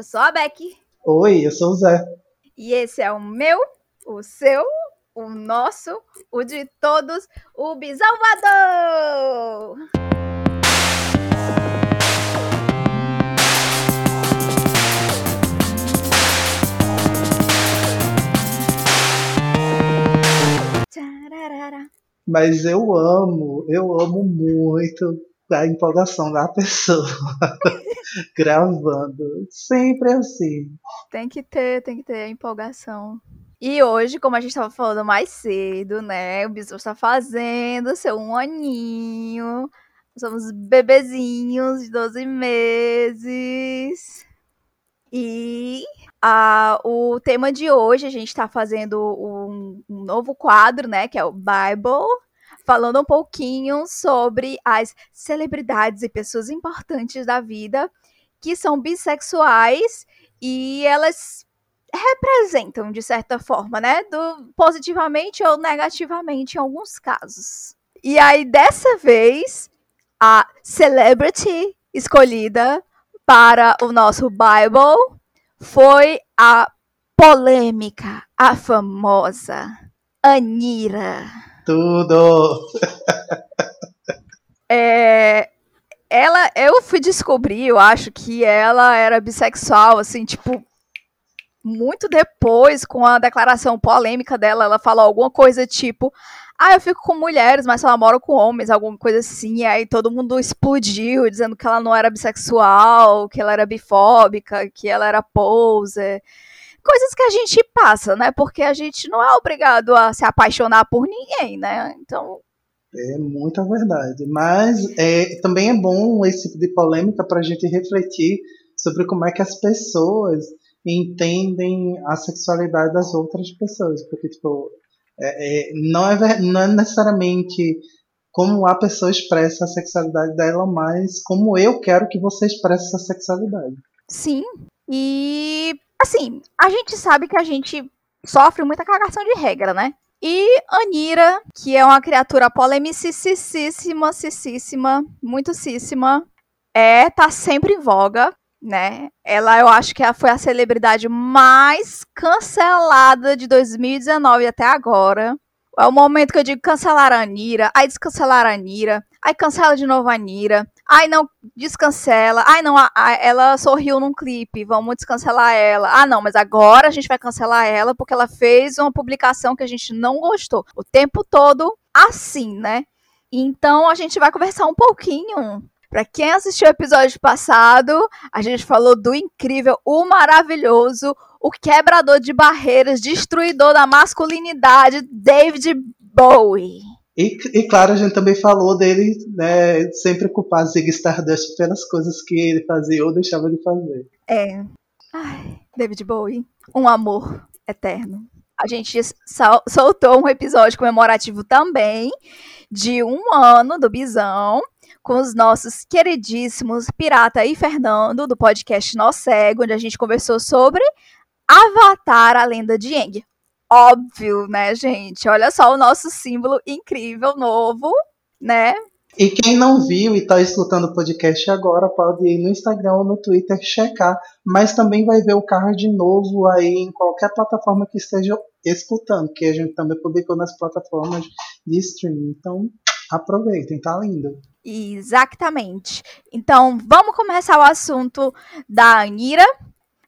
Eu sou a Beck. Oi, eu sou o Zé. E esse é o meu, o seu, o nosso, o de todos, o Bisalvador! Mas eu amo, eu amo muito a empolgação da pessoa gravando. Sempre assim. Tem que ter, tem que ter a empolgação. E hoje, como a gente estava falando mais cedo, né? O Bisu está fazendo seu um aninho. Somos bebezinhos de 12 meses. E ah, o tema de hoje, a gente está fazendo um, um novo quadro, né? Que é o Bible falando um pouquinho sobre as celebridades e pessoas importantes da vida que são bissexuais e elas representam de certa forma, né, do positivamente ou negativamente em alguns casos. E aí dessa vez a celebrity escolhida para o nosso Bible foi a polêmica, a famosa Anira. Tudo! É, ela, eu fui descobrir, eu acho que ela era bissexual, assim, tipo, muito depois, com a declaração polêmica dela, ela falou alguma coisa tipo, ah, eu fico com mulheres, mas só namoro com homens, alguma coisa assim, e aí todo mundo explodiu, dizendo que ela não era bissexual, que ela era bifóbica, que ela era poser coisas que a gente passa, né? Porque a gente não é obrigado a se apaixonar por ninguém, né? Então. É muita verdade. Mas é, também é bom esse tipo de polêmica para a gente refletir sobre como é que as pessoas entendem a sexualidade das outras pessoas. Porque, tipo, é, é, não, é, não é necessariamente como a pessoa expressa a sexualidade dela, mas como eu quero que você expresse essa sexualidade. Sim. E Assim, a gente sabe que a gente sofre muita cagação de regra, né? E Anira, que é uma criatura polemicíssima, cissíssima, muito císsima, é, tá sempre em voga, né? Ela, eu acho que foi a celebridade mais cancelada de 2019 até agora. É o momento que eu digo cancelar a Anira, aí descancelar a Anira, aí cancela de novo a Anira, Ai, não, descancela. Ai, não, a, a, ela sorriu num clipe, vamos descancelar ela. Ah, não, mas agora a gente vai cancelar ela porque ela fez uma publicação que a gente não gostou. O tempo todo assim, né? Então a gente vai conversar um pouquinho. Para quem assistiu o episódio passado, a gente falou do incrível, o maravilhoso, o quebrador de barreiras, destruidor da masculinidade, David Bowie. E, e, claro, a gente também falou dele né, sempre culpar Zig Stardust pelas coisas que ele fazia ou deixava de fazer. É. Ai, David Bowie, um amor eterno. A gente sol soltou um episódio comemorativo também de um ano do Bisão com os nossos queridíssimos Pirata e Fernando do podcast Nó Cego, onde a gente conversou sobre Avatar, a lenda de Aang óbvio, né, gente? Olha só o nosso símbolo incrível, novo, né? E quem não viu e está escutando o podcast agora, pode ir no Instagram ou no Twitter checar, mas também vai ver o card novo aí em qualquer plataforma que esteja escutando, que a gente também publicou nas plataformas de streaming. Então, aproveitem, tá lindo. Exatamente. Então, vamos começar o assunto da Anira.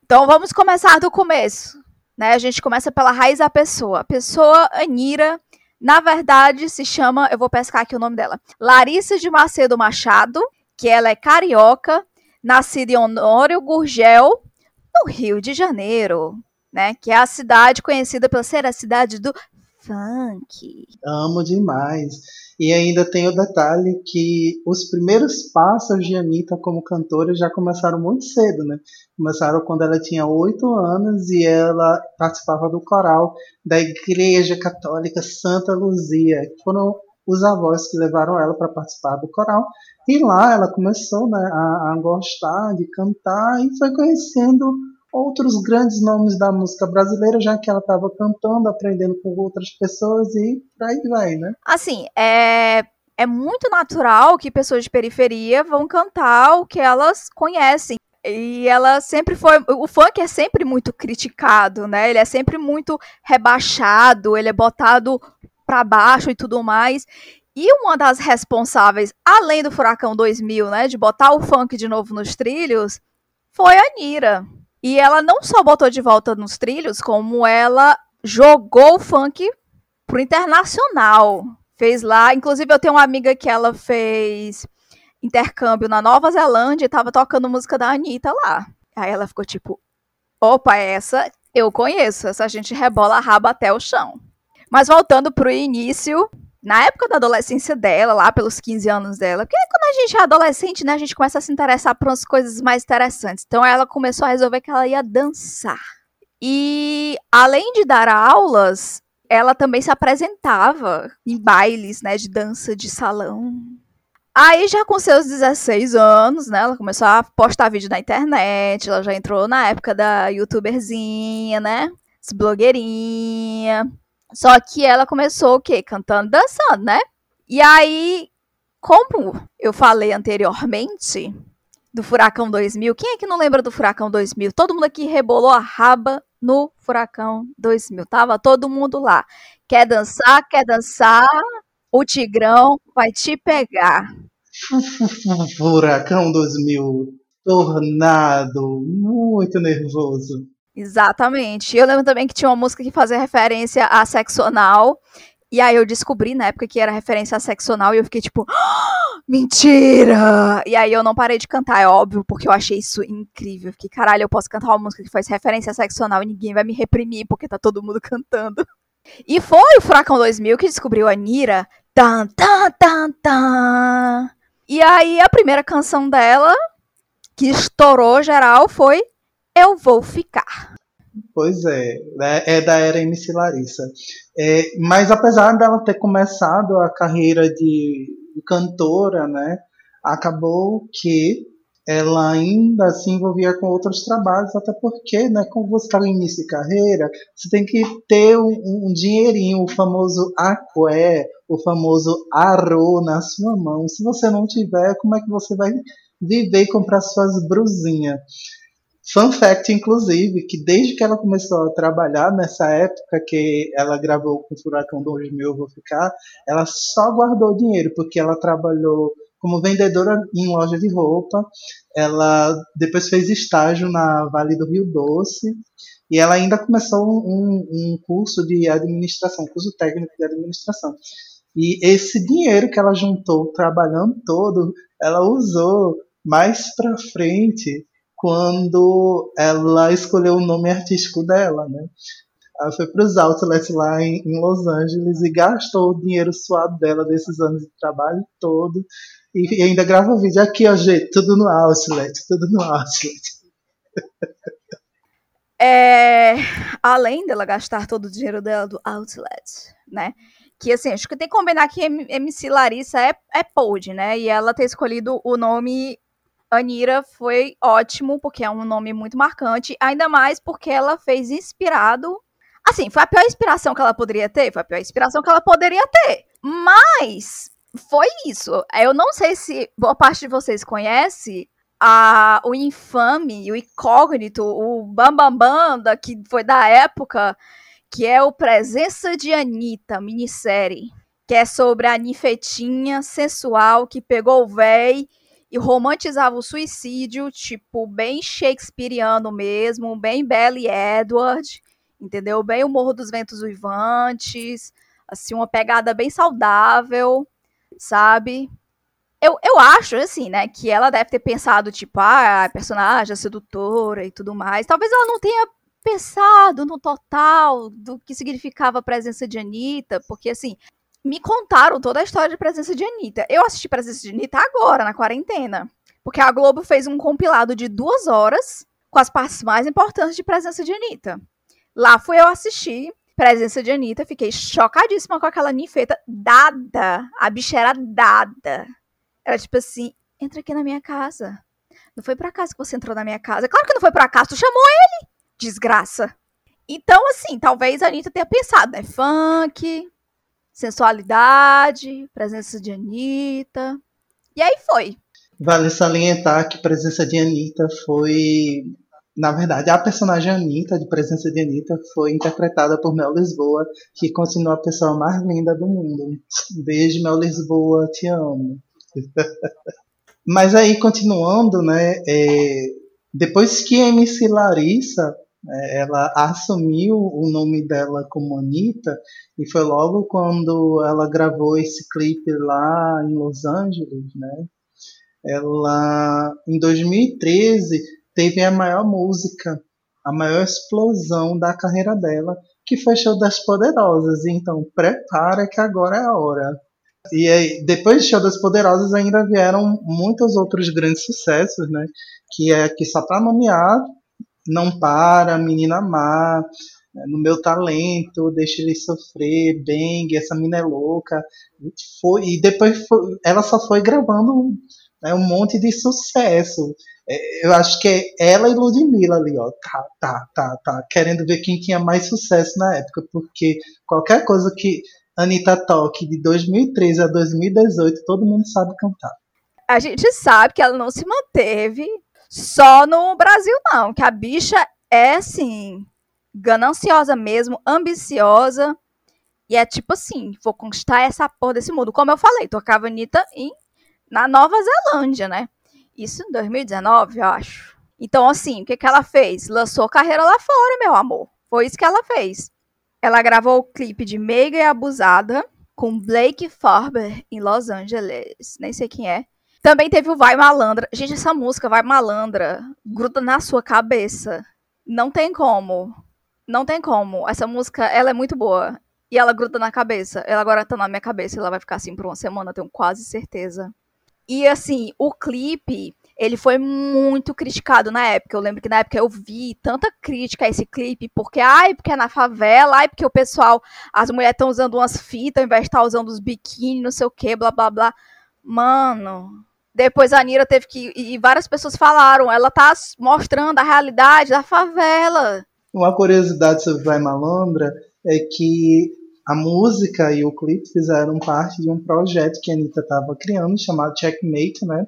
Então, vamos começar do começo. Né? A gente começa pela raiz da pessoa. A pessoa, Anira, na verdade, se chama, eu vou pescar aqui o nome dela, Larissa de Macedo Machado, que ela é carioca, nascida em Honório Gurgel, no Rio de Janeiro, né? Que é a cidade conhecida por ser a cidade do funk. Amo demais. E ainda tem o detalhe que os primeiros passos de Anitta como cantora já começaram muito cedo, né? Começaram quando ela tinha oito anos e ela participava do coral da Igreja Católica Santa Luzia. Foram os avós que levaram ela para participar do coral. E lá ela começou né, a, a gostar de cantar e foi conhecendo outros grandes nomes da música brasileira, já que ela estava cantando, aprendendo com outras pessoas e aí vai, né? Assim, é, é muito natural que pessoas de periferia vão cantar o que elas conhecem. E ela sempre foi. O funk é sempre muito criticado, né? Ele é sempre muito rebaixado, ele é botado para baixo e tudo mais. E uma das responsáveis, além do Furacão 2000, né, de botar o funk de novo nos trilhos, foi a Nira. E ela não só botou de volta nos trilhos, como ela jogou o funk pro internacional. Fez lá, inclusive eu tenho uma amiga que ela fez intercâmbio na Nova Zelândia e tava tocando música da Anitta lá. Aí ela ficou tipo, opa, essa eu conheço, essa gente rebola a raba até o chão. Mas voltando pro início, na época da adolescência dela, lá pelos 15 anos dela, porque quando a gente é adolescente, né, a gente começa a se interessar por umas coisas mais interessantes. Então ela começou a resolver que ela ia dançar. E além de dar aulas, ela também se apresentava em bailes, né, de dança de salão. Aí já com seus 16 anos, né, ela começou a postar vídeo na internet, ela já entrou na época da youtuberzinha, né, blogueirinha. Só que ela começou o quê? Cantando, dançando, né? E aí, como eu falei anteriormente, do Furacão 2000, quem é que não lembra do Furacão 2000? Todo mundo aqui rebolou a raba no Furacão 2000. Tava todo mundo lá. Quer dançar? Quer dançar? O Tigrão vai te pegar. Furacão 2000. Tornado. Muito nervoso. Exatamente. Eu lembro também que tinha uma música que fazia referência a sexual. E aí eu descobri na época que era referência a sexual e eu fiquei tipo, ah, mentira! E aí eu não parei de cantar, é óbvio, porque eu achei isso incrível. Eu fiquei, caralho, eu posso cantar uma música que faz referência a sexual e ninguém vai me reprimir porque tá todo mundo cantando. E foi o Furacão 2000 que descobriu a Nira. Tan, tan, tan, tan. E aí a primeira canção dela, que estourou geral, foi Eu Vou Ficar. Pois é, né, é da era MC Larissa. É, mas apesar dela ter começado a carreira de cantora, né, acabou que ela ainda se envolvia com outros trabalhos, até porque, né, como você está no início de carreira, você tem que ter um, um dinheirinho, o famoso aqué, o famoso arro na sua mão. Se você não tiver, como é que você vai viver e comprar suas brusinhas? Fun fact, inclusive, que desde que ela começou a trabalhar nessa época que ela gravou com o Furacão 2000 Eu Vou Ficar, ela só guardou dinheiro, porque ela trabalhou como vendedora em loja de roupa. Ela depois fez estágio na Vale do Rio Doce e ela ainda começou um, um curso de administração, curso técnico de administração. E esse dinheiro que ela juntou trabalhando todo, ela usou mais para frente quando ela escolheu o nome artístico dela, né? Ela foi para os outlets lá em, em, Los Angeles e gastou o dinheiro suado dela desses anos de trabalho todo e, e ainda grava vídeo aqui, ó, gente, tudo no outlet, tudo no outlet. É, além dela gastar todo o dinheiro dela do outlet, né? Que assim, acho que tem que combinar que MC Larissa é, é pod, né? E ela ter escolhido o nome Anira foi ótimo, porque é um nome muito marcante, ainda mais porque ela fez inspirado. Assim, foi a pior inspiração que ela poderia ter, foi a pior inspiração que ela poderia ter. Mas foi isso. Eu não sei se boa parte de vocês conhece a, o infame, o incógnito, o bambambam da, que foi da época, que é o Presença de Anitta, minissérie. Que é sobre a nifetinha sensual que pegou o véi e romantizava o suicídio, tipo, bem shakespeariano mesmo, bem Belly Edward, entendeu? Bem o Morro dos Ventos Uivantes, assim, uma pegada bem saudável, sabe? Eu, eu acho, assim, né, que ela deve ter pensado, tipo, ah, a personagem, a sedutora e tudo mais. Talvez ela não tenha pensado no total do que significava a presença de Anitta, porque, assim, me contaram toda a história de presença de Anitta. Eu assisti presença de Anitta agora, na quarentena. Porque a Globo fez um compilado de duas horas com as partes mais importantes de presença de Anitta. Lá fui eu assistir presença de Anitta, fiquei chocadíssima com aquela ninfeta dada. A bicha era dada. Era tipo assim, entra aqui na minha casa. Não foi pra casa que você entrou na minha casa. Claro que não foi pra casa, tu chamou ele. Desgraça. Então, assim, talvez a Anitta tenha pensado, né? Funk, sensualidade, presença de Anitta. E aí foi. Vale salientar que presença de Anitta foi. Na verdade, a personagem Anitta, de presença de Anitta, foi interpretada por Mel Lisboa, que continua a pessoa mais linda do mundo. Beijo, Mel Lisboa, te amo. Mas aí, continuando, né? É, depois que MC Larissa ela assumiu o nome dela como Anitta, e foi logo quando ela gravou esse clipe lá em Los Angeles, né? Ela, em 2013, teve a maior música, a maior explosão da carreira dela, que foi Show das Poderosas. Então, prepara que agora é a hora. E aí, depois de Show das Poderosas, ainda vieram muitos outros grandes sucessos, né? Que é que só para nomear, Não Para, Menina Má, no meu talento, deixa ele sofrer, Bang, essa mina é louca. Foi, e depois foi, ela só foi gravando né, um monte de sucesso. É, eu acho que é ela e Ludmilla ali, ó. Tá, tá, tá, tá. Querendo ver quem tinha mais sucesso na época, porque qualquer coisa que Anitta toque de 2013 a 2018, todo mundo sabe cantar. A gente sabe que ela não se manteve só no Brasil, não. Que a bicha é, assim, gananciosa mesmo, ambiciosa. E é tipo assim, vou conquistar essa porra desse mundo. Como eu falei, tocava Anitta em na Nova Zelândia, né? Isso em 2019, eu acho. Então, assim, o que, que ela fez? Lançou carreira lá fora, meu amor. Foi isso que ela fez. Ela gravou o clipe de Meiga e Abusada com Blake Farber em Los Angeles. Nem sei quem é. Também teve o Vai Malandra. Gente, essa música, Vai Malandra, gruda na sua cabeça. Não tem como. Não tem como. Essa música, ela é muito boa. E ela gruda na cabeça. Ela agora tá na minha cabeça ela vai ficar assim por uma semana, tenho quase certeza. E assim, o clipe, ele foi muito criticado na época. Eu lembro que na época eu vi tanta crítica a esse clipe, porque, ai, porque é na favela, ai, porque o pessoal, as mulheres estão usando umas fitas ao invés de estar tá usando os biquíni, não sei o que, blá blá blá. Mano, depois a Nira teve que. E várias pessoas falaram, ela tá mostrando a realidade da favela. Uma curiosidade sobre Vai Malandra é que a música e o clipe fizeram parte de um projeto que a Anitta estava criando, chamado Checkmate, né?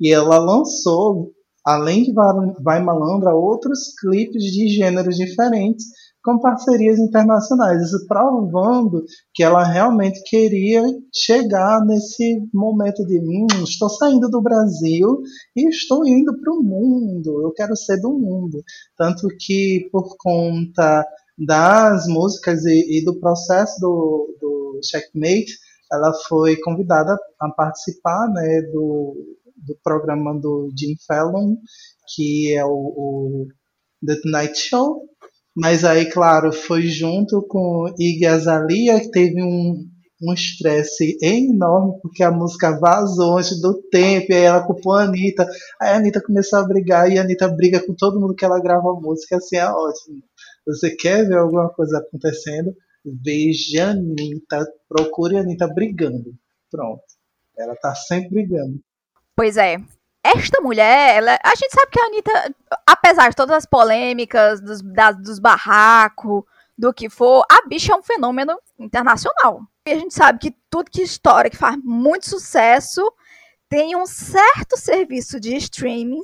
E ela lançou, além de Vai Malandra, outros clipes de gêneros diferentes, com parcerias internacionais, isso provando que ela realmente queria chegar nesse momento de hum, estou saindo do Brasil e estou indo para o mundo, eu quero ser do mundo. Tanto que por conta das músicas e, e do processo do, do Checkmate, ela foi convidada a participar né, do, do programa do Jim Fallon, que é o, o The Tonight Show. Mas aí, claro, foi junto com Iggy Azalea, que teve um, um estresse enorme, porque a música vazou antes do tempo, e aí ela culpou a Anitta. Aí a Anitta começou a brigar, e a Anitta briga com todo mundo que ela grava a música, assim, é ótimo. Você quer ver alguma coisa acontecendo? Veja a Anitta, procure a Anitta brigando. Pronto. Ela tá sempre brigando. Pois é. Esta mulher, ela, a gente sabe que a Anitta, apesar de todas as polêmicas, dos, das, dos barracos, do que for, a bicha é um fenômeno internacional. E a gente sabe que tudo que história, que faz muito sucesso, tem um certo serviço de streaming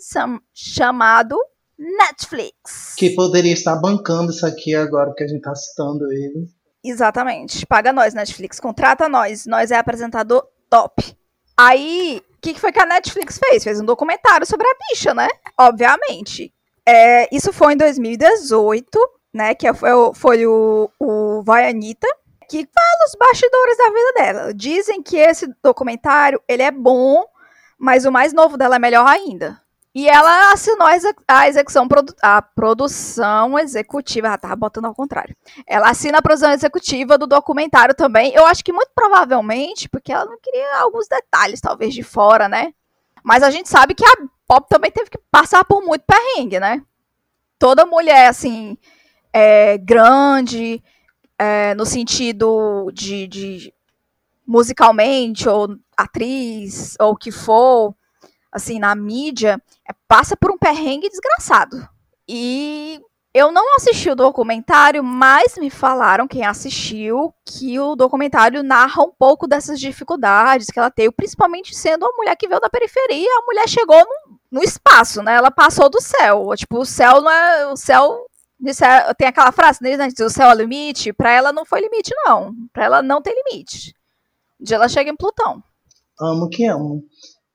chamado Netflix. Que poderia estar bancando isso aqui agora que a gente tá citando ele. Exatamente. Paga nós, Netflix. Contrata nós. Nós é apresentador top. Aí, que, que foi que a Netflix fez? Fez um documentário sobre a bicha, né? Obviamente. É, isso foi em 2018, né? Que foi, foi o, o Vai Anitta, que fala os bastidores da vida dela. Dizem que esse documentário, ele é bom, mas o mais novo dela é melhor ainda. E ela assinou a execução, a produção executiva, ah, tava botando ao contrário. Ela assina a produção executiva do documentário também. Eu acho que muito provavelmente, porque ela não queria alguns detalhes, talvez, de fora, né? Mas a gente sabe que a Pop também teve que passar por muito perrengue, né? Toda mulher, assim, é, grande, é, no sentido de, de musicalmente, ou atriz, ou o que for, assim, na mídia, é, passa por um perrengue desgraçado. E Eu não assisti o documentário, mas me falaram, quem assistiu, que o documentário narra um pouco dessas dificuldades que ela teve, principalmente sendo uma mulher que veio da periferia, a mulher chegou no, no espaço, né? Ela passou do céu. Tipo, o céu não é. O céu. Tem aquela frase, né? O céu é limite. Pra ela não foi limite, não. Pra ela não tem limite. Um dia ela chega em Plutão. Amo que amo.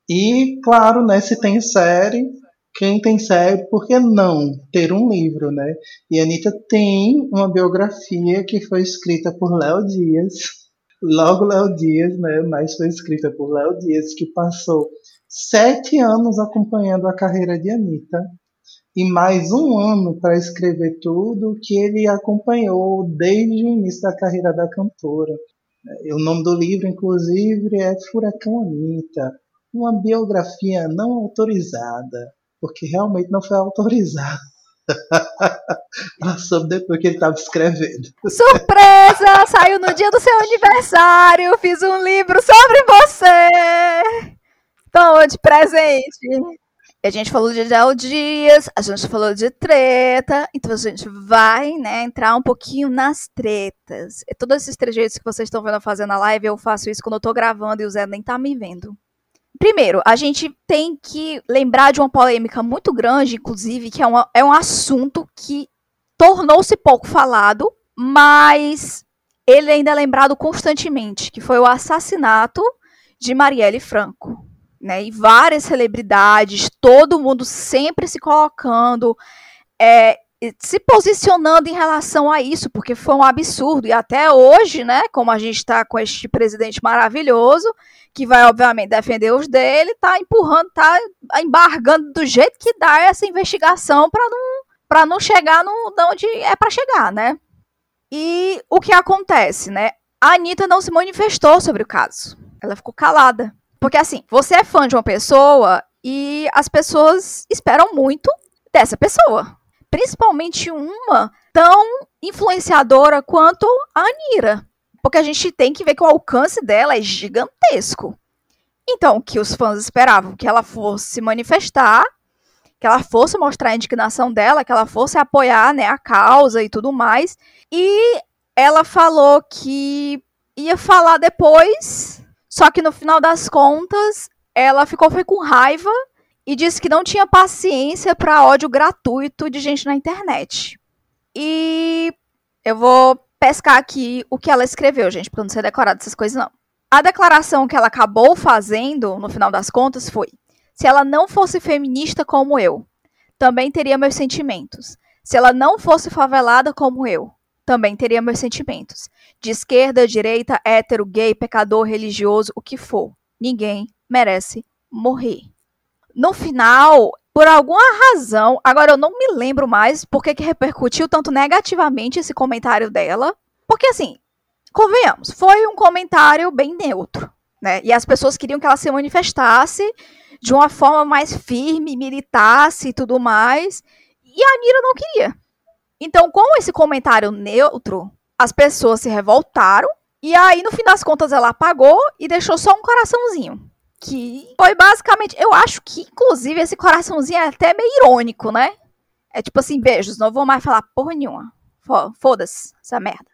E, claro, né, se tem série, quem tem série, por que não ter um livro, né? E a Anitta tem uma biografia que foi escrita por Léo Dias, logo Léo Dias, né? Mas foi escrita por Léo Dias, que passou sete anos acompanhando a carreira de Anitta e mais um ano para escrever tudo que ele acompanhou desde o início da carreira da cantora. O nome do livro, inclusive, é Furacão Anitta, uma biografia não autorizada porque realmente não foi autorizado. Ela soube depois que ele estava escrevendo. Surpresa! Saiu no dia do seu aniversário! Fiz um livro sobre você! Toma de presente! A gente falou de Del Dias, a gente falou de treta, então a gente vai, né, entrar um pouquinho nas tretas. E todos esses trejeitos que vocês estão vendo fazendo na live, eu faço isso quando eu tô gravando e o Zé nem tá me vendo. Primeiro, a gente tem que lembrar de uma polêmica muito grande, inclusive, que é, uma, é um assunto que tornou-se pouco falado, mas ele ainda é lembrado constantemente, que foi o assassinato de Marielle Franco. Né? E várias celebridades, todo mundo sempre se colocando, é, se posicionando em relação a isso, porque foi um absurdo. E até hoje, né, como a gente está com este presidente maravilhoso, que vai, obviamente, defender os dele, tá empurrando, tá embargando do jeito que dá essa investigação para não, não chegar no, de onde é para chegar, né? E o que acontece, né? A Anitta não se manifestou sobre o caso. Ela ficou calada. Porque, assim, você é fã de uma pessoa e as pessoas esperam muito dessa pessoa. Principalmente uma tão influenciadora quanto a Anira. Porque a gente tem que ver que o alcance dela é gigantesco. Então, o que os fãs esperavam? Que ela fosse se manifestar, que ela fosse mostrar a indignação dela, que ela fosse apoiar né, a causa e tudo mais. E ela falou que ia falar depois, só que no final das contas, ela ficou foi com raiva e disse que não tinha paciência para ódio gratuito de gente na internet. E eu vou pescar aqui o que ela escreveu, gente, para não ser decorado essas coisas, não. A declaração que ela acabou fazendo, no final das contas, foi: se ela não fosse feminista como eu, também teria meus sentimentos. Se ela não fosse favelada como eu, também teria meus sentimentos. De esquerda, direita, hétero, gay, pecador, religioso, o que for. Ninguém merece morrer. No final, por alguma razão, agora eu não me lembro mais porque que repercutiu tanto negativamente esse comentário dela. Porque assim, convenhamos, foi um comentário bem neutro, né? E as pessoas queriam que ela se manifestasse de uma forma mais firme, militasse e tudo mais. E a Anira não queria. Então, com esse comentário neutro, as pessoas se revoltaram. E aí, no fim das contas, ela apagou e deixou só um coraçãozinho que foi basicamente. Eu acho que, inclusive, esse coraçãozinho é até meio irônico, né? É tipo assim, beijos, não vou mais falar porra nenhuma. Foda-se essa merda.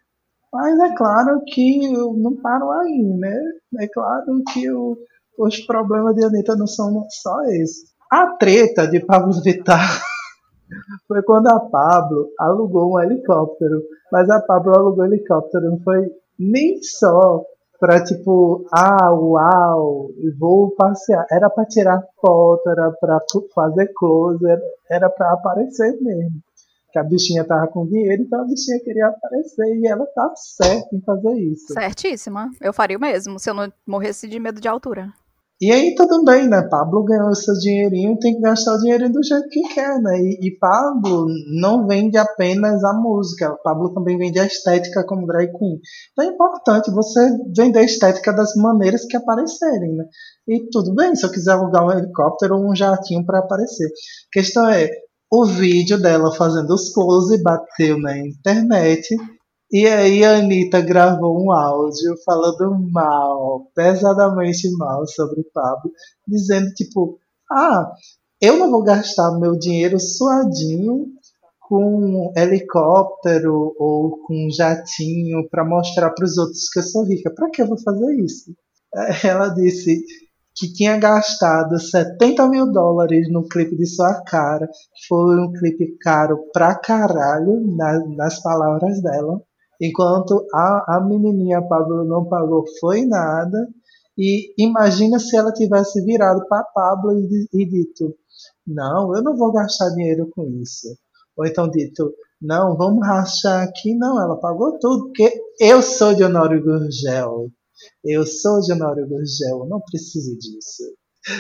Mas é claro que eu não paro aí, né? É claro que o, os problemas de Anitta não são só esses. A treta de Pablo Vittar foi quando a Pablo alugou um helicóptero. Mas a Pablo alugou um helicóptero, não foi nem só para tipo, ah, uau, vou passear. Era para tirar foto, era para fazer close, era para aparecer mesmo. Que a bichinha tava com dinheiro, então a bichinha queria aparecer e ela tá certa em fazer isso. Certíssima. Eu faria o mesmo, se eu não morresse de medo de altura. E aí tudo bem, né? Pablo ganhou seu dinheirinho, tem que gastar o dinheiro do jeito que quer, né? E, e, Pablo não vende apenas a música, Pablo também vende a estética como drag queen. Então é importante você vender a estética das maneiras que aparecerem, né? E tudo bem, se eu quiser alugar um helicóptero ou um jatinho para aparecer. A questão é, o vídeo dela fazendo os close bateu na internet e aí a Anitta gravou um áudio falando mal, pesadamente mal sobre Pablo, dizendo tipo, ah, eu não vou gastar meu dinheiro suadinho com helicóptero ou com jatinho para mostrar para os outros que eu sou rica. Para que eu vou fazer isso? Ela disse que tinha gastado 70 mil dólares no clipe de sua cara. Foi um clipe caro pra caralho, na, nas palavras dela. Enquanto a, a menininha Pablo não pagou foi nada. E imagina se ela tivesse virado para Pablo e, e dito: Não, eu não vou gastar dinheiro com isso. Ou então dito: Não, vamos rachar aqui. Não, ela pagou tudo, porque eu sou de Honório Gurgel. Eu sou de Honório Gurgel, não preciso disso.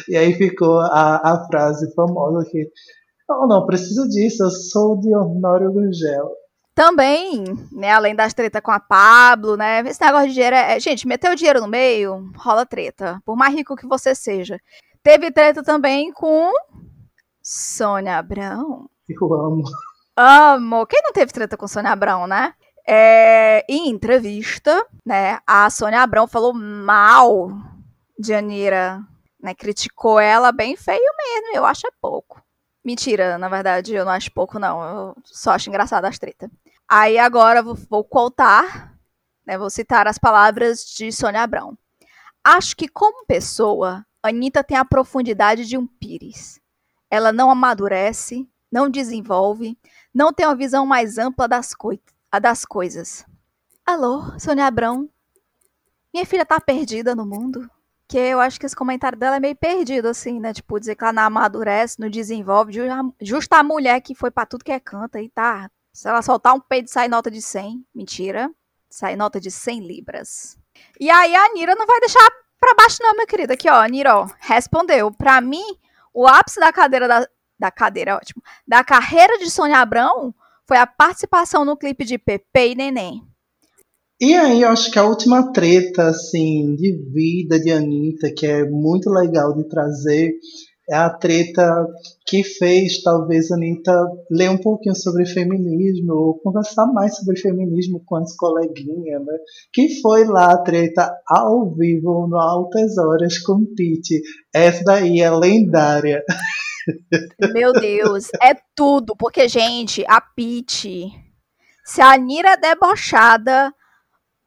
E aí ficou a, a frase famosa que não, não preciso disso, eu sou de Honório Gurgel. Também, né, além das tretas com a Pablo, né, esse negócio de dinheiro é, gente, meteu o dinheiro no meio, rola treta, por mais rico que você seja. Teve treta também com Sônia Abrão. Eu amo. Amo. Quem não teve treta com Sônia Abrão, né? É, em entrevista, né, a Sônia Abrão falou mal de Anira, né, criticou ela bem feio mesmo, eu acho é pouco. Mentira, na verdade, eu não acho pouco, não. Eu só acho engraçado as treta. Aí agora vou, vou contar, né, vou citar as palavras de Sônia Abrão. Acho que, como pessoa, Anitta tem a profundidade de um pires. Ela não amadurece, não desenvolve, não tem uma visão mais ampla das a das coisas. Alô, Sônia Abrão? Minha filha tá perdida no mundo? Que eu acho que esse comentário dela é meio perdido, assim, né? Tipo, dizer que ela não amadurece, não desenvolve. Justa a mulher que foi para tudo que é canta e tá. Se ela soltar um peido, sai nota de 100. Mentira. Sai nota de 100 libras. E aí a Anira não vai deixar pra baixo, não, minha querida. Aqui, ó, Anira, ó, respondeu. Pra mim, o ápice da cadeira da. Da cadeira, ótimo. Da carreira de Sônia Abrão foi a participação no clipe de Pepe e Neném. E aí, eu acho que a última treta, assim, de vida de Anitta, que é muito legal de trazer, é a treta que fez, talvez, a Anitta ler um pouquinho sobre feminismo, ou conversar mais sobre feminismo com as coleguinhas, né? Que foi lá a treta ao vivo, no Altas Horas, com Titi. Essa daí é lendária. Meu Deus, é tudo. Porque, gente, a Pete. Se a Nira é debochada,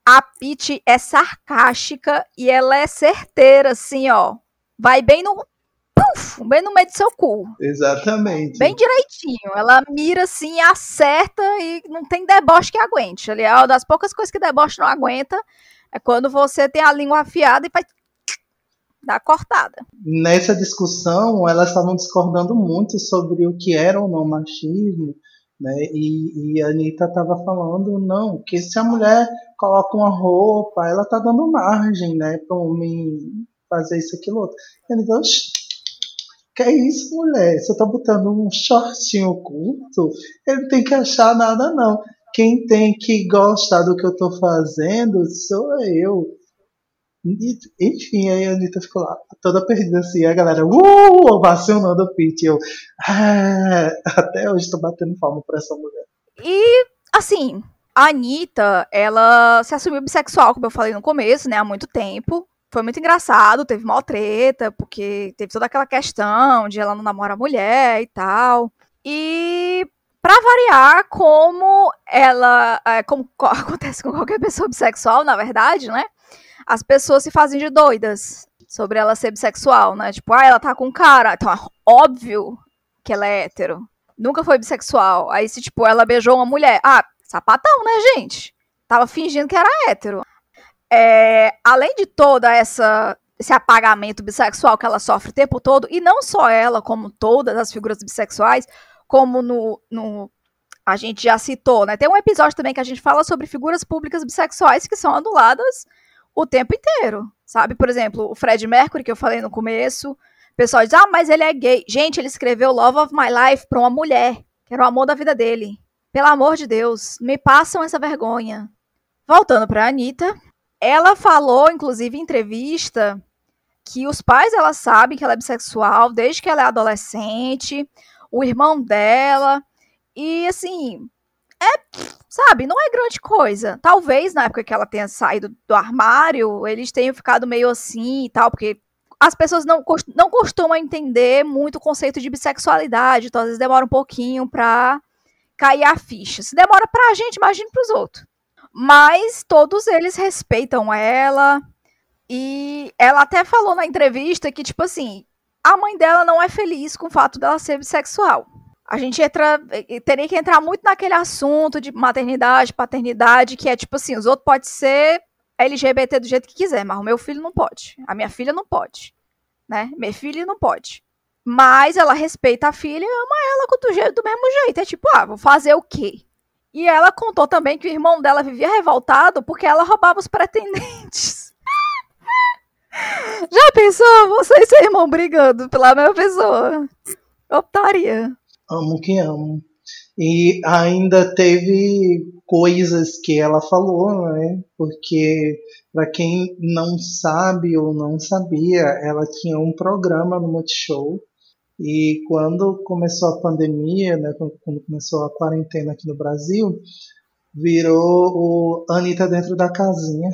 a Pete é sarcástica e ela é certeira, assim, ó. Vai bem no. Puf, bem no meio do seu cu. Exatamente. Bem direitinho. Ela mira assim, acerta e não tem deboche que aguente. Ali é uma das poucas coisas que deboche não aguenta. É quando você tem a língua afiada e faz da cortada. Nessa discussão, elas estavam discordando muito sobre o que era ou não machismo, né? E, e a Anitta estava falando, não, que se a mulher coloca uma roupa, ela tá dando margem, né, para o homem fazer isso, aquilo, outro. Ele falou, que é isso, mulher? Você tá botando um shortinho curto? Ele não tem que achar nada, não. Quem tem que gostar do que eu tô fazendo sou eu. Enfim, aí a Anitta ficou lá, toda perdida assim, a galera, uh, ovacionando o Pete. Eu, ah, até hoje tô batendo palma pra essa mulher. E, assim, a Anitta, ela se assumiu bissexual, como eu falei no começo, né, há muito tempo. Foi muito engraçado, teve mal treta, porque teve toda aquela questão de ela não namorar mulher e tal. E para variar, como ela, é, como acontece com qualquer pessoa bissexual, na verdade, né? As pessoas se fazem de doidas sobre ela ser bissexual, né? Tipo, ah, ela tá com cara, então é óbvio que ela é hétero. Nunca foi bissexual. Aí, se, tipo, ela beijou uma mulher, ah, sapatão, né, gente? Tava fingindo que era hétero. É, além de toda essa esse apagamento bissexual que ela sofre o tempo todo, e não só ela, como todas as figuras bissexuais, como no, no a gente já citou, né? Tem um episódio também que a gente fala sobre figuras públicas bissexuais que são anuladas o tempo inteiro, sabe? Por exemplo, o Fred Mercury, que eu falei no começo, o pessoal diz, ah, mas ele é gay. Gente, ele escreveu Love of My Life pra uma mulher, que era o amor da vida dele. Pelo amor de Deus, me passam essa vergonha. Voltando pra Anitta, ela falou, inclusive, em entrevista, que os pais ela sabem que ela é bissexual desde que ela é adolescente, o irmão dela, e assim, é, sabe, não é grande coisa. Talvez na época que ela tenha saído do armário, eles tenham ficado meio assim e tal, porque as pessoas não, não costumam entender muito o conceito de bissexualidade, então às vezes demora um pouquinho pra cair a ficha. Se demora pra gente, imagine pros outros. Mas todos eles respeitam ela. E ela até falou na entrevista que, tipo assim, a mãe dela não é feliz com o fato dela ser bissexual. A gente entra, teria que entrar muito naquele assunto de maternidade, paternidade, que é tipo assim, os outros podem ser LGBT do jeito que quiser, mas o meu filho não pode. A minha filha não pode. Né? Minha filha não pode. Mas ela respeita a filha e ama ela do, jeito, do mesmo jeito. É tipo, ah, vou fazer o quê? E ela contou também que o irmão dela vivia revoltado porque ela roubava os pretendentes. Já pensou você e seu irmão brigando pela mesma pessoa? Optaria. Amo que amo. E ainda teve coisas que ela falou, né? Porque para quem não sabe ou não sabia, ela tinha um programa no Multishow e quando começou a pandemia, né, quando começou a quarentena aqui no Brasil, virou o Anitta dentro da casinha.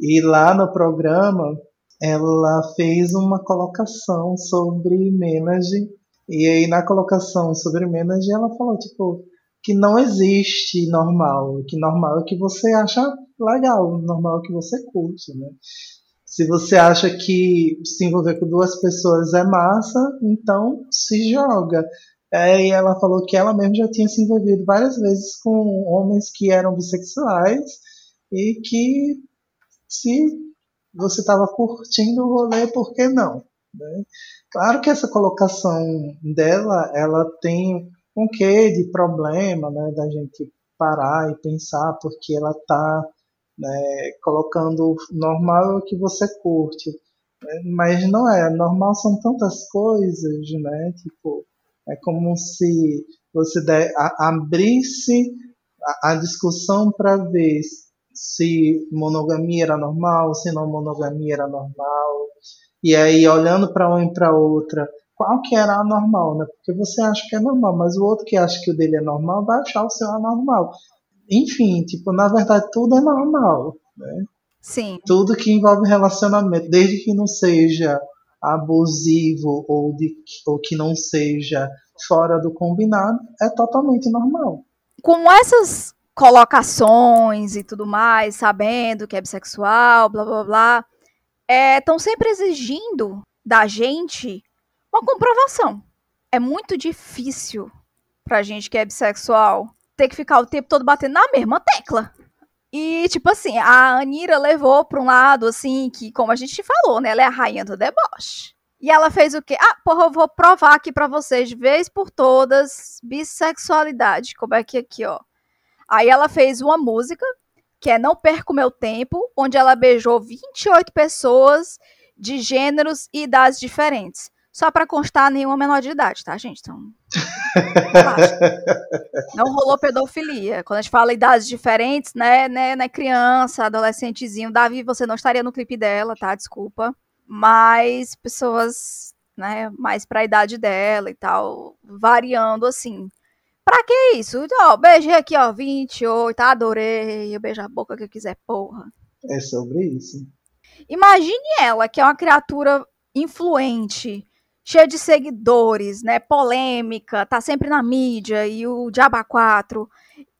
E lá no programa, ela fez uma colocação sobre Menage. E aí na colocação sobre Menage, ela falou, tipo, que não existe normal. Que normal é o que você acha legal, normal é o que você curte, né? Se você acha que se envolver com duas pessoas é massa, então se joga. É, e ela falou que ela mesma já tinha se envolvido várias vezes com homens que eram bissexuais e que se você estava curtindo o rolê, por que não? Né? Claro que essa colocação dela, ela tem um quê de problema, né, da gente parar e pensar, porque ela está né, colocando normal o que você curte. Né, mas não é, normal são tantas coisas, né? Tipo, é como se você der, a, abrisse a, a discussão para ver se monogamia era normal, se não monogamia era normal. E aí, olhando para uma e para outra, qual que era a normal, né? Porque você acha que é normal, mas o outro que acha que o dele é normal vai achar o seu anormal enfim, tipo, na verdade tudo é normal, né? Sim. Tudo que envolve relacionamento, desde que não seja abusivo ou, de, ou que não seja fora do combinado, é totalmente normal. Com essas colocações e tudo mais, sabendo que é bissexual, blá blá blá, estão é, sempre exigindo da gente uma comprovação. É muito difícil pra gente que é bissexual ter que ficar o tempo todo batendo na mesma tecla. E, tipo assim, a Anira levou pra um lado, assim, que, como a gente falou, né? Ela é a rainha do deboche. E ela fez o quê? Ah, porra, eu vou provar aqui pra vocês, de vez por todas, bissexualidade. Como é que aqui, ó. Aí ela fez uma música, que é Não Perco Meu Tempo, onde ela beijou 28 pessoas de gêneros e idades diferentes. Só para constar, nenhuma menor de idade, tá, gente? Então. não rolou pedofilia. Quando a gente fala idades diferentes, né, né, né, criança, adolescentezinho, Davi, você não estaria no clipe dela, tá? Desculpa. Mas pessoas, né, mais pra idade dela e tal, variando assim. Pra que isso? Ó, beijei aqui, ó, 28, adorei, eu beijo a boca que eu quiser, porra. É sobre isso. Imagine ela, que é uma criatura influente, cheia de seguidores, né? Polêmica, tá sempre na mídia e o Diaba 4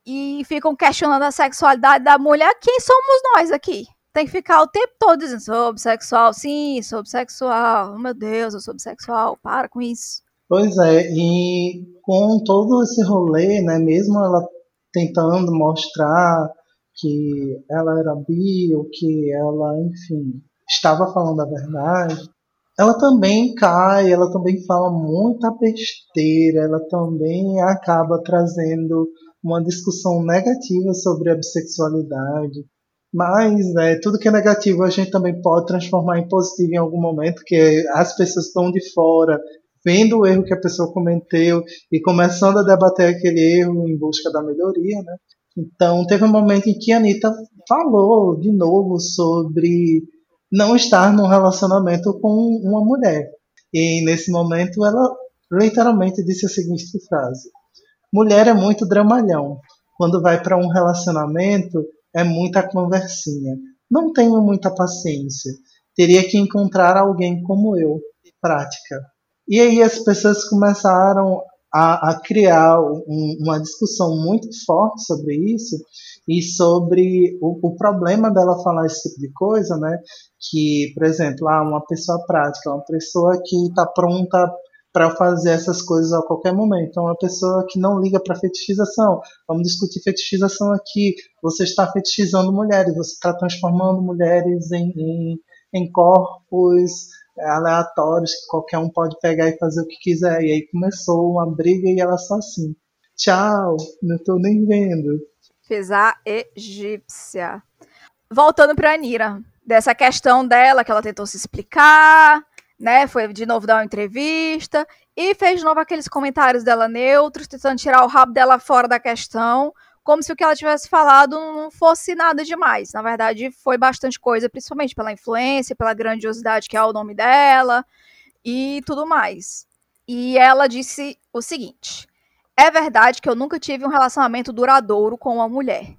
e ficam questionando a sexualidade da mulher. Quem somos nós aqui? Tem que ficar o tempo todo dizendo sou bissexual, sim, sou bissexual. Meu Deus, eu sou bissexual. Para com isso. Pois é, e com todo esse rolê, né, mesmo ela tentando mostrar que ela era bi, ou que ela, enfim, estava falando a verdade, ela também cai, ela também fala muita besteira, ela também acaba trazendo uma discussão negativa sobre a bissexualidade. Mas né, tudo que é negativo a gente também pode transformar em positivo em algum momento, que as pessoas estão de fora, vendo o erro que a pessoa cometeu e começando a debater aquele erro em busca da melhoria. Né? Então teve um momento em que a Anitta falou de novo sobre não estar num relacionamento com uma mulher. E nesse momento ela literalmente disse a seguinte frase: Mulher é muito dramalhão. Quando vai para um relacionamento é muita conversinha. Não tenho muita paciência. Teria que encontrar alguém como eu, prática. E aí as pessoas começaram a, a criar um, uma discussão muito forte sobre isso e sobre o, o, problema dela falar esse tipo de coisa, né? Que, por exemplo, ah, uma pessoa prática, uma pessoa que está pronta para fazer essas coisas a qualquer momento. Então, uma pessoa que não liga para fetichização. Vamos discutir fetichização aqui. Você está fetichizando mulheres, você está transformando mulheres em, em, em corpos aleatórios que qualquer um pode pegar e fazer o que quiser. E aí começou uma briga e ela só assim: tchau, não estou nem vendo. A egípcia. Voltando para Anira, dessa questão dela que ela tentou se explicar, né? Foi de novo dar uma entrevista e fez de novo aqueles comentários dela neutros, tentando tirar o rabo dela fora da questão, como se o que ela tivesse falado não fosse nada demais. Na verdade, foi bastante coisa, principalmente pela influência, pela grandiosidade que é o nome dela e tudo mais. E ela disse o seguinte: É verdade que eu nunca tive um relacionamento duradouro com uma mulher.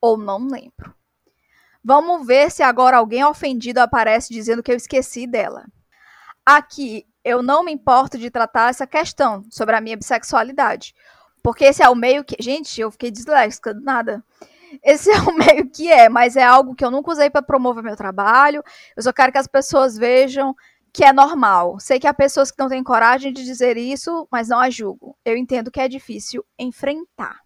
Ou não lembro. Vamos ver se agora alguém ofendido aparece dizendo que eu esqueci dela. Aqui, eu não me importo de tratar essa questão sobre a minha bissexualidade, porque esse é o meio que. Gente, eu fiquei disléxica do nada. Esse é o meio que é, mas é algo que eu nunca usei para promover meu trabalho. Eu só quero que as pessoas vejam que é normal. Sei que há pessoas que não têm coragem de dizer isso, mas não a julgo. Eu entendo que é difícil enfrentar.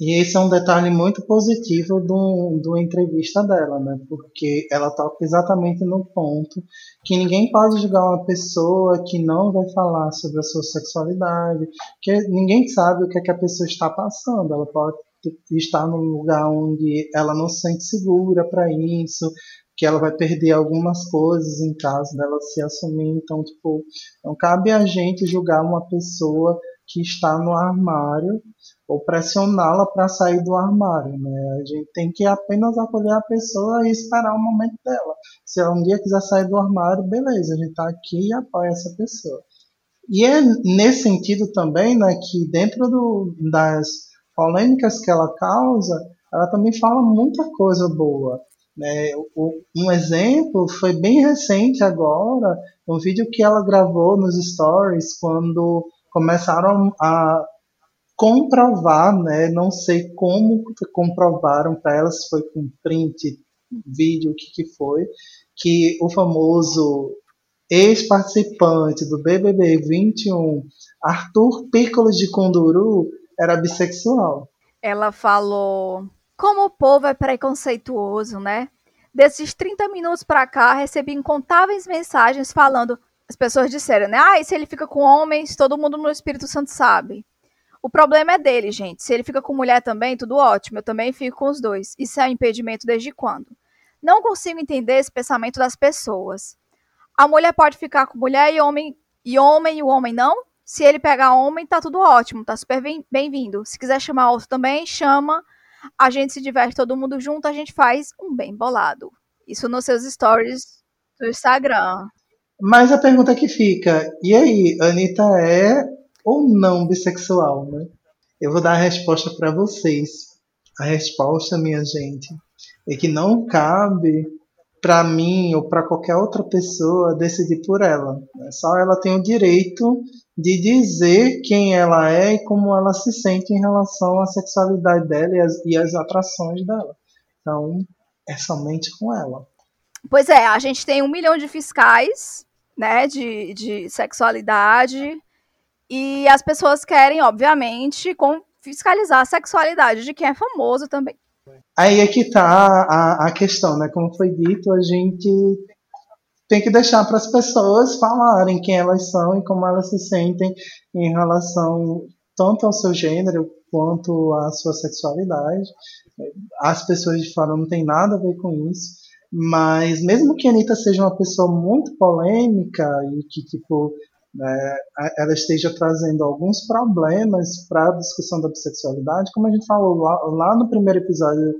E esse é um detalhe muito positivo do, do entrevista dela, né? Porque ela toca exatamente no ponto que ninguém pode julgar uma pessoa que não vai falar sobre a sua sexualidade, que ninguém sabe o que, é que a pessoa está passando. Ela pode estar num lugar onde ela não se sente segura para isso, que ela vai perder algumas coisas em caso dela se assumir. Então, tipo, não cabe a gente julgar uma pessoa que está no armário ou pressioná-la para sair do armário, né? A gente tem que apenas acolher a pessoa e esperar o momento dela. Se ela um dia quiser sair do armário, beleza, a gente está aqui e apoia essa pessoa. E é nesse sentido também, né, que dentro do, das polêmicas que ela causa, ela também fala muita coisa boa. Né? Um exemplo foi bem recente agora, um vídeo que ela gravou nos stories quando começaram a comprovar, né? Não sei como comprovaram para elas, se foi com print, vídeo, o que, que foi, que o famoso ex-participante do BBB 21, Arthur Piccolo de Conduru, era bissexual. Ela falou: como o povo é preconceituoso, né? Desses 30 minutos para cá, recebi incontáveis mensagens falando. As pessoas disseram, né? Ah, e se ele fica com homens, todo mundo no Espírito Santo sabe. O problema é dele, gente. Se ele fica com mulher também, tudo ótimo. Eu também fico com os dois. Isso é um impedimento desde quando? Não consigo entender esse pensamento das pessoas. A mulher pode ficar com mulher e homem e homem e o homem não? Se ele pegar homem, tá tudo ótimo, tá super bem-vindo. Se quiser chamar outro também, chama. A gente se diverte todo mundo junto, a gente faz um bem bolado. Isso nos seus stories do Instagram. Mas a pergunta que fica, e aí, Anitta é ou não bissexual, né? Eu vou dar a resposta para vocês. A resposta, minha gente, é que não cabe para mim ou para qualquer outra pessoa decidir por ela. Né? Só ela tem o direito de dizer quem ela é e como ela se sente em relação à sexualidade dela e as, e as atrações dela. Então, é somente com ela. Pois é, a gente tem um milhão de fiscais, né, de, de sexualidade, e as pessoas querem, obviamente, fiscalizar a sexualidade de quem é famoso também. Aí é que tá a, a questão, né? Como foi dito, a gente tem que deixar para as pessoas falarem quem elas são e como elas se sentem em relação tanto ao seu gênero quanto à sua sexualidade. As pessoas de fora não tem nada a ver com isso, mas mesmo que a Anitta seja uma pessoa muito polêmica e que tipo né, ela esteja trazendo alguns problemas para a discussão da bissexualidade, como a gente falou lá, lá no primeiro episódio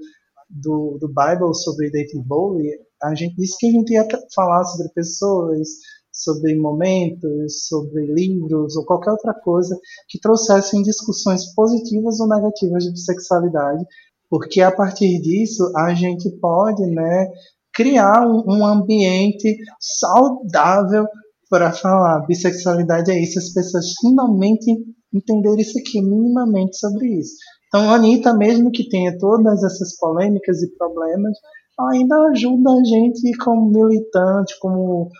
do, do Bible sobre David Bowie, a gente disse que a gente ia falar sobre pessoas, sobre momentos, sobre livros ou qualquer outra coisa que trouxessem discussões positivas ou negativas de bissexualidade, porque a partir disso a gente pode, né, criar um, ambiente saudável para falar bissexualidade é isso, as pessoas finalmente entender isso aqui minimamente sobre isso. Então, a Anitta, mesmo que tenha todas essas polêmicas e problemas, ainda ajuda a gente, como militante, como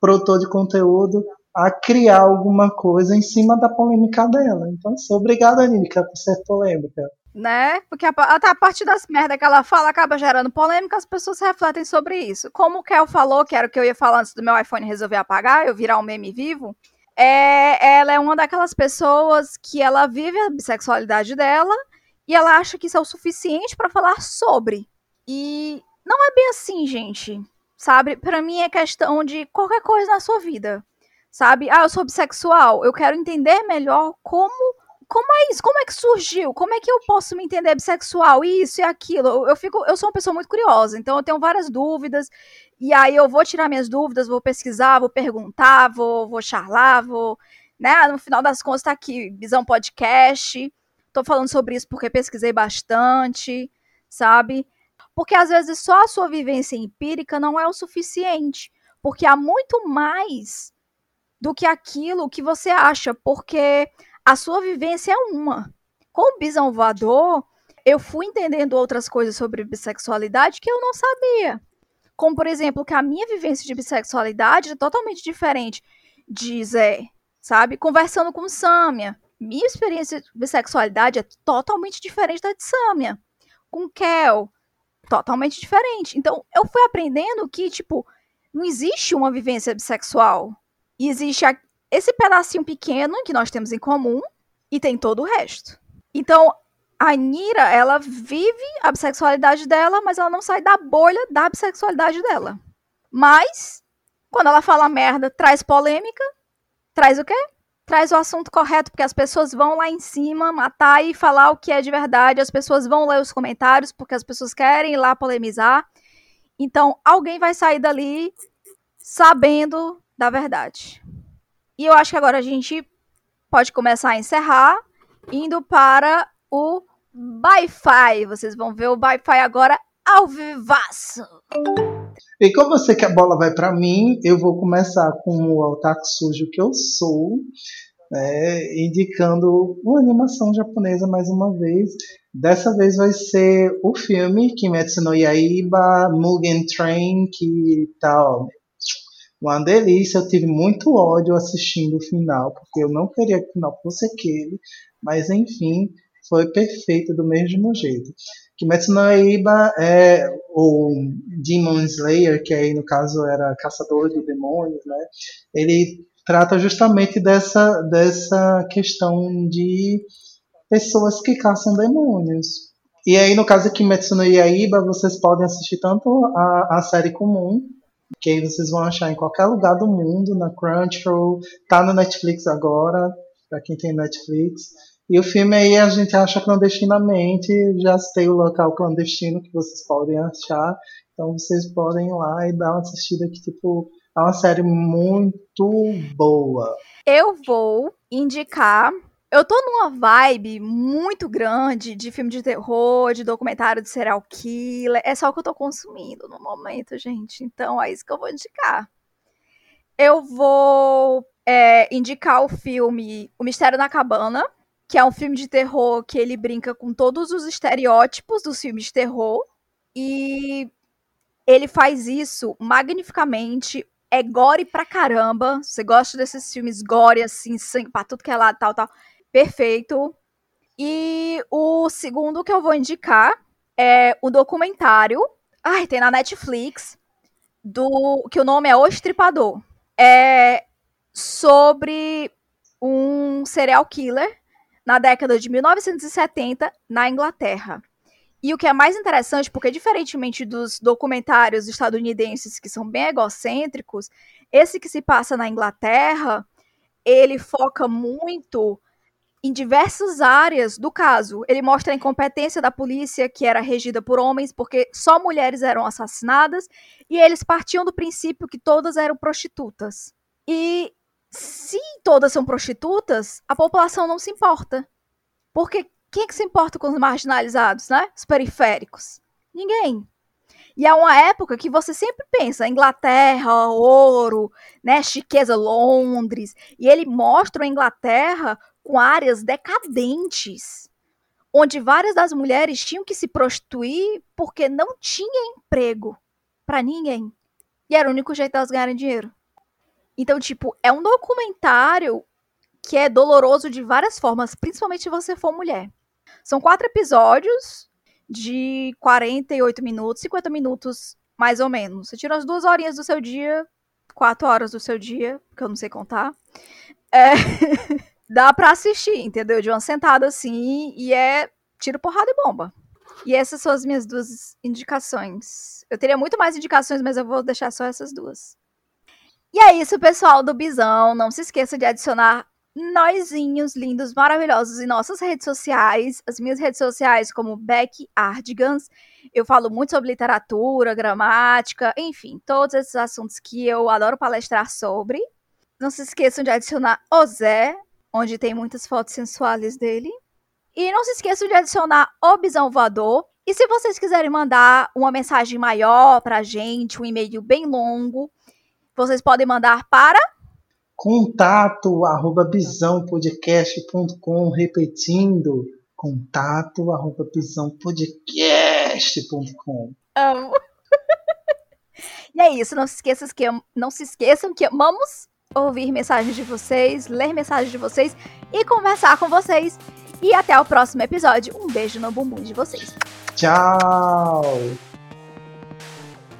produtor de conteúdo, a criar alguma coisa em cima da polêmica dela. Então, sou obrigado, Anitta, por ser polêmica. Né? Porque a, até a partir das merdas que ela fala acaba gerando polêmica, as pessoas refletem sobre isso. Como o Kel falou, que era o que eu ia falar antes do meu iPhone resolver apagar, eu virar um meme vivo, é, ela é uma daquelas pessoas que ela vive a bissexualidade dela e ela acha que isso é o suficiente para falar sobre. E não é bem assim, gente. Sabe? Para mim é questão de qualquer coisa na sua vida. Sabe? Ah, eu sou bissexual. Eu quero entender melhor como como é isso? Como é que surgiu? Como é que eu posso me entender bissexual? Isso e aquilo. Eu, eu fico, eu sou uma pessoa muito curiosa, então eu tenho várias dúvidas. E aí eu vou tirar minhas dúvidas, vou pesquisar, vou perguntar, vou, vou charlar, vou, né? No final das contas tá aqui, Visão Podcast. Tô falando sobre isso porque pesquisei bastante, sabe? Porque às vezes só a sua vivência empírica não é o suficiente, porque há muito mais do que aquilo que você acha, porque a sua vivência é uma. Com o bisão voador, eu fui entendendo outras coisas sobre bissexualidade que eu não sabia. Como, por exemplo, que a minha vivência de bissexualidade é totalmente diferente de Zé, sabe? Conversando com Sâmia, minha experiência de bissexualidade é totalmente diferente da de Sâmia. Com Kel, totalmente diferente. Então, eu fui aprendendo que, tipo, não existe uma vivência bissexual. Existe a, esse pedacinho pequeno que nós temos em comum e tem todo o resto. Então, a Nira, ela vive a bissexualidade dela, mas ela não sai da bolha da bissexualidade dela. Mas, quando ela fala merda, traz polêmica, traz o quê? traz o assunto correto, porque as pessoas vão lá em cima matar e falar o que é de verdade, as pessoas vão ler os comentários, porque as pessoas querem ir lá polemizar. Então, alguém vai sair dali sabendo da verdade. E eu acho que agora a gente pode começar a encerrar indo para o Wi-Fi. Vocês vão ver o Wi-Fi agora ao vivaço. E como você que a bola vai para mim, eu vou começar com o otaku sujo que eu sou, né, indicando uma animação japonesa mais uma vez. Dessa vez vai ser o filme Kimetsu no Yaiba Mugen Train, que tá ó, uma delícia. Eu tive muito ódio assistindo o final, porque eu não queria que o final fosse aquele, mas enfim, foi perfeito do mesmo jeito. Kimetsu no Yaiba é o Demon Slayer, que aí no caso era caçador de demônios, né? Ele trata justamente dessa, dessa questão de pessoas que caçam demônios. E aí no caso de Kimetsu no Yaiba, vocês podem assistir tanto a, a série comum, que vocês vão achar em qualquer lugar do mundo, na Crunchyroll, tá no Netflix agora, para quem tem Netflix e o filme aí a gente acha clandestinamente, já tem o local clandestino que vocês podem achar, então vocês podem ir lá e dar uma assistida que, tipo, é uma série muito boa. Eu vou indicar. Eu tô numa vibe muito grande de filme de terror, de documentário de serial killer. É só o que eu tô consumindo no momento, gente. Então é isso que eu vou indicar. Eu vou é, indicar o filme O Mistério na Cabana, que é um filme de terror que ele brinca com todos os estereótipos dos filmes de terror e ele faz isso magnificamente. É gore pra caramba. Você gosta desses filmes gore, assim, sangue pra tudo que é lá, tal, tal. Perfeito. E o segundo que eu vou indicar é o documentário. Ai, tem na Netflix. Do. Que o nome é O Estripador. É sobre um serial killer na década de 1970 na Inglaterra. E o que é mais interessante, porque diferentemente dos documentários estadunidenses que são bem egocêntricos, esse que se passa na Inglaterra, ele foca muito em diversas áreas do caso. Ele mostra a incompetência da polícia, que era regida por homens, porque só mulheres eram assassinadas, e eles partiam do princípio que todas eram prostitutas. E se todas são prostitutas, a população não se importa. Porque quem é que se importa com os marginalizados, né? Os periféricos? Ninguém. E é uma época que você sempre pensa, Inglaterra, ouro, né, chiqueza, Londres, e ele mostra a Inglaterra áreas decadentes, onde várias das mulheres tinham que se prostituir porque não tinha emprego para ninguém. E era o único jeito delas ganharem dinheiro. Então, tipo, é um documentário que é doloroso de várias formas, principalmente se você for mulher. São quatro episódios de 48 minutos, 50 minutos mais ou menos. Você tira as duas horinhas do seu dia, quatro horas do seu dia, que eu não sei contar. É... Dá pra assistir, entendeu? De uma sentada assim, e é tiro, porrada e bomba. E essas são as minhas duas indicações. Eu teria muito mais indicações, mas eu vou deixar só essas duas. E é isso, pessoal do Bisão. Não se esqueça de adicionar noizinhos lindos, maravilhosos em nossas redes sociais. As minhas redes sociais, como Beck Ardigans. Eu falo muito sobre literatura, gramática, enfim, todos esses assuntos que eu adoro palestrar sobre. Não se esqueçam de adicionar o Zé, onde tem muitas fotos sensuais dele. E não se esqueçam de adicionar o Bisão Voador. E se vocês quiserem mandar uma mensagem maior pra gente, um e-mail bem longo, vocês podem mandar para contato arroba bisãopodcast.com repetindo contato arroba bisãopodcast.com Amo. e é isso, não se esqueçam que não se esqueçam que amamos ouvir mensagens de vocês, ler mensagens de vocês e conversar com vocês. E até o próximo episódio. Um beijo no bumbum de vocês. Tchau!